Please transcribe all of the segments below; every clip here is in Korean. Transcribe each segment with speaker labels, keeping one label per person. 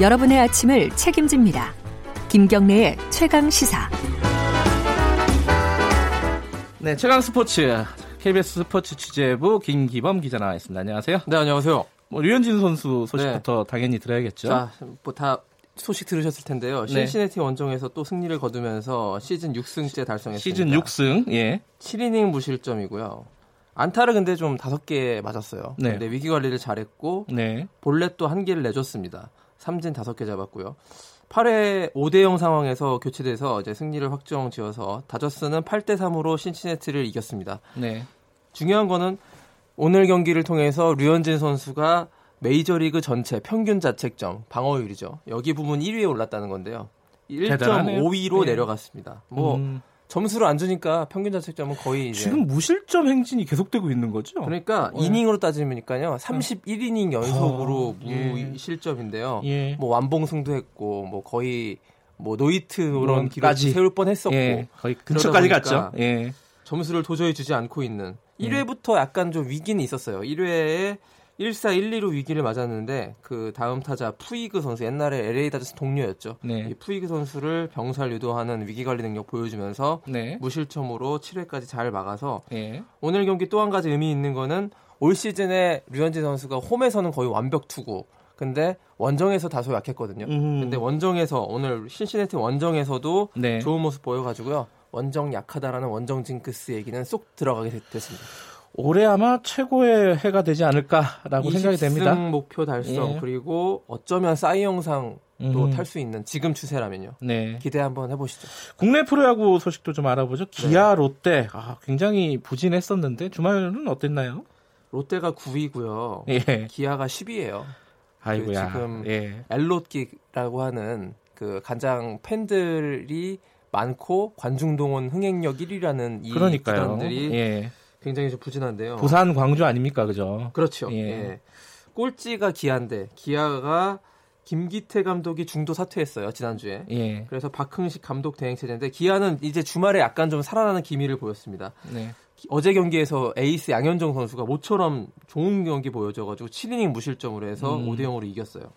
Speaker 1: 여러분의 아침을 책임집니다. 김경래의 최강 시사.
Speaker 2: 네, 최강 스포츠 KBS 스포츠 취재부 김기범 기자 나와 있습니다. 안녕하세요.
Speaker 3: 네, 안녕하세요.
Speaker 2: 뭐 류현진 선수 소식부터 네. 당연히 들어야겠죠.
Speaker 3: 자, 뭐다 소식 들으셨을 텐데요. 네. 신시내티 원정에서 또 승리를 거두면서 시즌 6승째 달성했습니다.
Speaker 2: 시즌 6승. 예.
Speaker 3: 7이닝 무실점이고요. 안타를 근데 좀 다섯 개 맞았어요. 네. 근데 위기 관리를 잘했고 네. 볼넷도 한 개를 내줬습니다. 삼진 다섯 개 잡았고요. 8회 5대 0 상황에서 교체돼서 이제 승리를 확정 지어서 다저스는 8대 3으로 신시내티를 이겼습니다. 네. 중요한 거는 오늘 경기를 통해서 류현진 선수가 메이저리그 전체 평균 자책점 방어율이죠. 여기 부분 1위에 올랐다는 건데요. 1.5위로 네. 내려갔습니다. 뭐 음. 점수를 안 주니까 평균 자책점은 거의
Speaker 2: 지금 무실점 행진이 계속되고 있는 거죠.
Speaker 3: 그러니까 어. 이닝으로 따지면니까요. 31이닝 연속으로 어. 무실점인데요. 예. 뭐 완봉승도 했고 뭐 거의 뭐 노히트 그런 기록을 세울 뻔했었고
Speaker 2: 예. 거의 근처까지 갔죠. 예.
Speaker 3: 점수를 도저히 주지 않고 있는 1회부터 약간 좀 위기는 있었어요. 1회에 1사 1, 2루 위기를 맞았는데 그 다음 타자 푸이그 선수 옛날에 LA 다저스 동료였죠. 네. 이 푸이그 선수를 병살 유도하는 위기 관리 능력 보여주면서 네. 무실점으로 7회까지 잘 막아서 네. 오늘 경기 또 한 가지 의미 있는 거는 올 시즌에 류현진 선수가 홈에서는 거의 완벽 투구. 근데 원정에서 다소 약했거든요. 음. 근데 원정에서 오늘 신시내티 원정에서도 네. 좋은 모습 보여가지고요. 원정 약하다라는 원정 징크스 얘기는 쏙 들어가게 됐습니다.
Speaker 2: 올해 아마 최고의 해가 되지 않을까라고 생각이 됩니다.
Speaker 3: 목표 달성 예. 그리고 어쩌면 싸이 영상도 음. 탈수 있는 지금 추세라면요. 네. 기대 한번 해보시죠.
Speaker 2: 국내 프로야구 소식도 좀 알아보죠. 기아, 네. 롯데 아, 굉장히 부진했었는데 주말은 어땠나요?
Speaker 3: 롯데가 9위고요. 예. 기아가 10위예요. 아이고야. 그 지금 예. 엘롯기라고 하는 그 간장 팬들이 많고 관중 동원 흥행력 1위라는 이 그러니까요. 구단들이 예. 굉장히 좀 부진한데요.
Speaker 2: 부산, 광주 아닙니까, 그죠?
Speaker 3: 그렇죠. 예. 예. 꼴찌가 기아인데 기아가 김기태 감독이 중도 사퇴했어요 지난주에. 예. 그래서 박흥식 감독 대행 체제인데 기아는 이제 주말에 약간 좀 살아나는 기미를 보였습니다. 네. 어제 경기에서 에이스 양현종 선수가 모처럼 좋은 경기 보여줘가지고 7이닝 무실점으로 해서 음. 5대 0으로 이겼어요.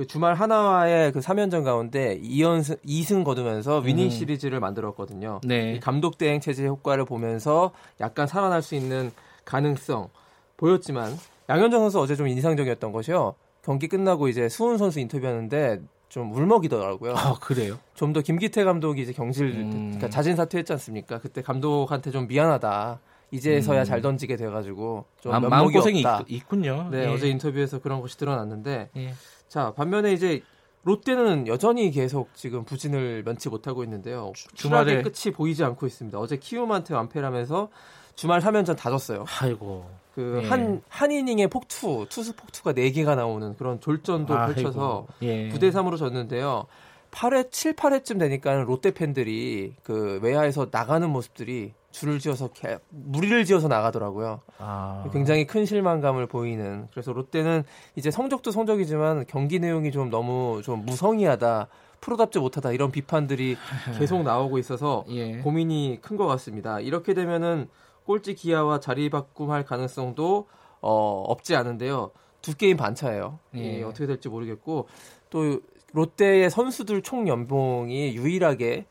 Speaker 3: 그 주말 하나와의 그 3연전 가운데 2연승 2승 거두면서 위닝 음. 시리즈를 만들었거든요. 네. 이 감독 대행 체제 효과를 보면서 약간 살아날 수 있는 가능성 보였지만 양현종 선수 어제 좀 인상적이었던 것이요. 경기 끝나고 이제 수훈 선수 인터뷰하는데 좀 울먹이더라고요.
Speaker 2: 아 그래요?
Speaker 3: 좀 더 김기태 감독이 이제 경질 음. 그러니까 자진 사퇴했지 않습니까? 그때 감독한테 좀 미안하다. 이제서야 음. 잘 던지게 돼가지고 좀
Speaker 2: 아, 마음 고생이 있, 군요
Speaker 3: 네 예. 어제 인터뷰에서 그런 것이 드러났는데 예. 자, 반면에 이제 롯데는 여전히 계속 지금 부진을 면치 못하고 있는데요. 주말에 끝이 보이지 않고 있습니다. 어제 키움한테 완패하면서 주말 3연전 다 졌어요.
Speaker 2: 아이고.
Speaker 3: 그 한한 예. 한 이닝에 폭투, 투수 폭투가 4개가 나오는 그런 졸전도 아이고. 펼쳐서 예. 9대 3으로 졌는데요. 8회, 7, 8회쯤 되니까 롯데 팬들이 그 외야에서 나가는 모습들이 줄을 지어서 개, 무리를 지어서 나가더라고요. 아. 굉장히 큰 실망감을 보이는. 그래서 롯데는 이제 성적도 성적이지만 경기 내용이 좀 너무 좀 무성의하다. 프로답지 못하다 이런 비판들이 계속 나오고 있어서 예. 고민이 큰 것 같습니다. 이렇게 되면은 꼴찌 기아와 자리 바꿈할 가능성도 어, 없지 않은데요. 두 게임 반차예요. 예. 예, 어떻게 될지 모르겠고 또 롯데의 선수들 총 연봉이 유일하게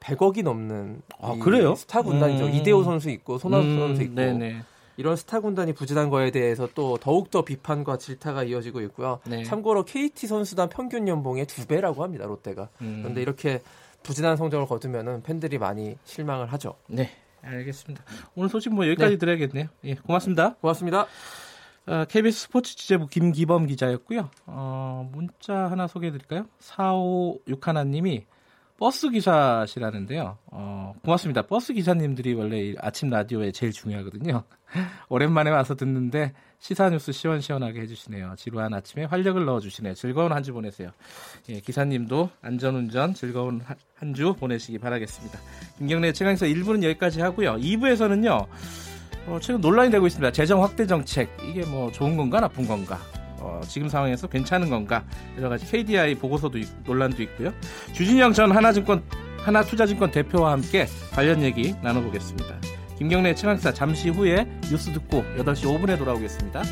Speaker 3: 100억이 넘는
Speaker 2: 아, 그래요?
Speaker 3: 스타 군단이죠. 음. 이대호 선수 있고 손아섭 음, 선수 있고 네네. 이런 스타 군단이 부진한 거에 대해서 또 더욱더 비판과 질타가 이어지고 있고요. 네. 참고로 KT 선수단 평균 연봉의 두 배라고 합니다. 롯데가. 음. 그런데 이렇게 부진한 성적을 거두면은 팬들이 많이 실망을 하죠.
Speaker 2: 네. 알겠습니다. 오늘 소식 뭐 여기까지 네. 드려야겠네요. 예, 고맙습니다.
Speaker 3: 고맙습니다.
Speaker 2: 어, KBS 스포츠 취재부 김기범 기자였고요. 어, 문자 하나 소개해 드릴까요? 4561님이 버스 기사시라는데요. 어, 고맙습니다. 버스 기사님들이 원래 아침 라디오에 제일 중요하거든요. 오랜만에 와서 듣는데 시사 뉴스 시원시원하게 해주시네요. 지루한 아침에 활력을 넣어주시네요. 즐거운 한 주 보내세요. 예, 기사님도 안전운전 즐거운 한 주 보내시기 바라겠습니다. 김경래 최강에서 1부는 여기까지 하고요. 2부에서는요. 어, 최근 논란이 되고 있습니다. 재정 확대 정책 이게 뭐 좋은 건가 나쁜 건가? 어, 지금 상황에서 괜찮은 건가 여러 가지 KDI 보고서도 있, 논란도 있고요. 주진영 전 하나증권 하나투자증권 대표와 함께 관련 얘기 나눠보겠습니다. 김경래 최강사 잠시 후에 뉴스 듣고 8시 5분에 돌아오겠습니다.